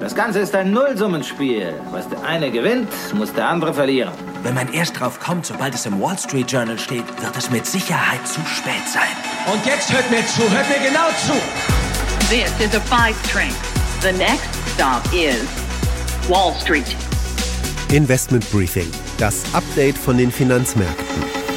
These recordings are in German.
Das Ganze ist ein Nullsummenspiel. Was der eine gewinnt, muss der andere verlieren. Wenn man erst drauf kommt, sobald es im Wall Street Journal steht, wird es mit Sicherheit zu spät sein. Und jetzt hört mir zu, hört mir genau zu. This is a five train. The next stop is Wall Street. Investment Briefing, das Update von den Finanzmärkten.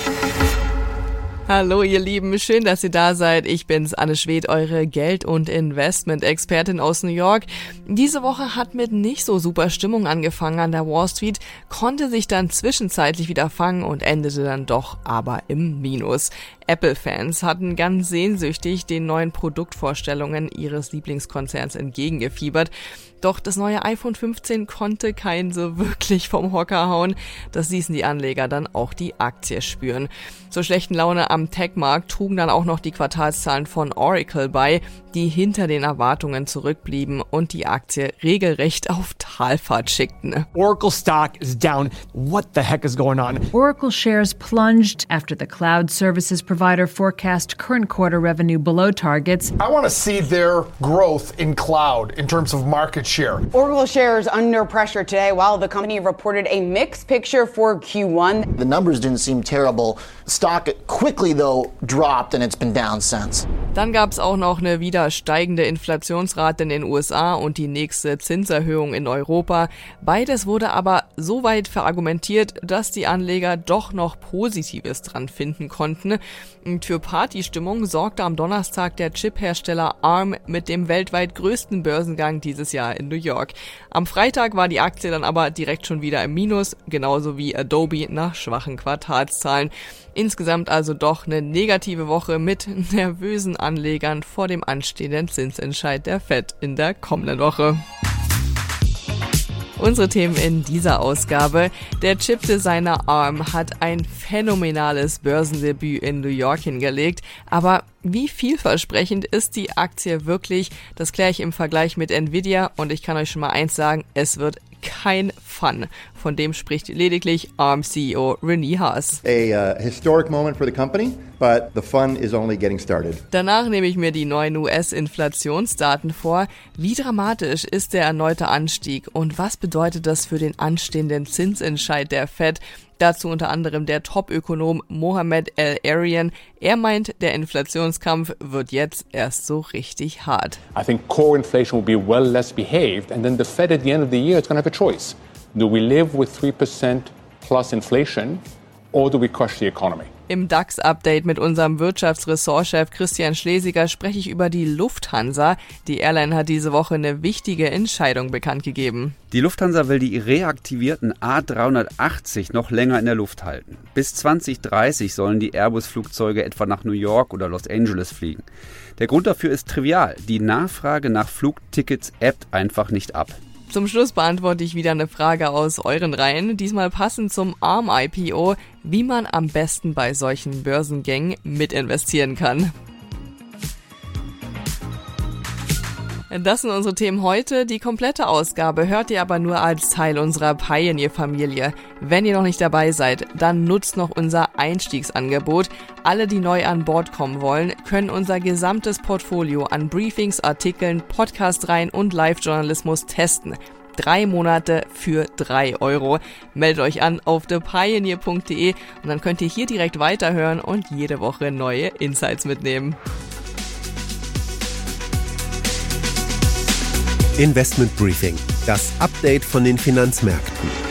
Hallo ihr Lieben, schön, dass ihr da seid. Ich bin's, Anne Schwed, eure Geld- und Investment-Expertin aus New York. Diese Woche hat mit nicht so super Stimmung angefangen an der Wall Street, konnte sich dann zwischenzeitlich wieder fangen und endete dann doch aber im Minus. Apple-Fans hatten ganz sehnsüchtig den neuen Produktvorstellungen ihres Lieblingskonzerns entgegengefiebert. Doch das neue iPhone 15 konnte keinen so wirklich vom Hocker hauen. Das ließen die Anleger dann auch die Aktie spüren. Zur schlechten Laune am Tech-Markt trugen dann auch noch die Quartalszahlen von Oracle bei, die hinter den Erwartungen zurückblieben und die Aktie regelrecht auf Talfahrt schickten. Oracle stock is down. What the heck is going on? Oracle shares plunged after the cloud services provider forecast current quarter revenue below targets. I want to see their growth in cloud in terms of market share. Oracle shares under pressure today while the company reported a mixed picture for Q1. The numbers didn't seem terrible. Stock quickly though dropped and it's been down since. Dann gab es auch noch eine wieder steigende Inflationsrate in den USA und die nächste Zinserhöhung in Europa. Beides wurde aber so weit verargumentiert, dass die Anleger doch noch Positives dran finden konnten. Und für Partystimmung sorgte am Donnerstag der Chiphersteller ARM mit dem weltweit größten Börsengang dieses Jahr in New York. Am Freitag war die Aktie dann aber direkt schon wieder im Minus, genauso wie Adobe nach schwachen Quartalszahlen. Insgesamt also doch eine negative Woche mit nervösen Anlegern vor dem anstehenden Zinsentscheid der Fed in der kommenden Woche. Unsere Themen in dieser Ausgabe. Der Chipdesigner ARM hat ein phänomenales Börsendebüt in New York hingelegt. Aber wie vielversprechend ist die Aktie wirklich? Das kläre ich im Vergleich mit Nvidia und ich kann euch schon mal eins sagen, es wird kein Fun. Von dem spricht lediglich ARM-CEO Renee Haas. A uh, historic moment for the company, but the fun is only getting started. Danach nehme ich mir die neuen US-Inflationsdaten vor. Wie dramatisch ist der erneute Anstieg und was bedeutet das für den anstehenden Zinsentscheid der Fed? Dazu unter anderem der Top-Ökonom Mohamed El-Arian. Er meint, der Inflationskampf wird jetzt erst so richtig hart. I think core inflation will be well less behaved and then the Fed at the end of the year is going to have a choice. Do we live with 3% plus inflation or do we crush the economy? Im DAX-Update mit unserem Wirtschaftsressortchef Christian Schlesiger spreche ich über die Lufthansa. Die Airline hat diese Woche eine wichtige Entscheidung bekannt gegeben. Die Lufthansa will die reaktivierten A380 noch länger in der Luft halten. Bis 2030 sollen die Airbus-Flugzeuge etwa nach New York oder Los Angeles fliegen. Der Grund dafür ist trivial. Die Nachfrage nach Flugtickets ebbt einfach nicht ab. Zum Schluss beantworte ich wieder eine Frage aus euren Reihen, diesmal passend zum ARM-IPO, wie man am besten bei solchen Börsengängen mitinvestieren kann. Das sind unsere Themen heute. Die komplette Ausgabe hört ihr aber nur als Teil unserer Pioneer-Familie. Wenn ihr noch nicht dabei seid, dann nutzt noch unser Einstiegsangebot. Alle, die neu an Bord kommen wollen, können unser gesamtes Portfolio an Briefings, Artikeln, Podcastreihen und Live-Journalismus testen. Drei Monate für drei Euro. Meldet euch an auf thepioneer.de und dann könnt ihr hier direkt weiterhören und jede Woche neue Insights mitnehmen. Investment Briefing, das Update von den Finanzmärkten.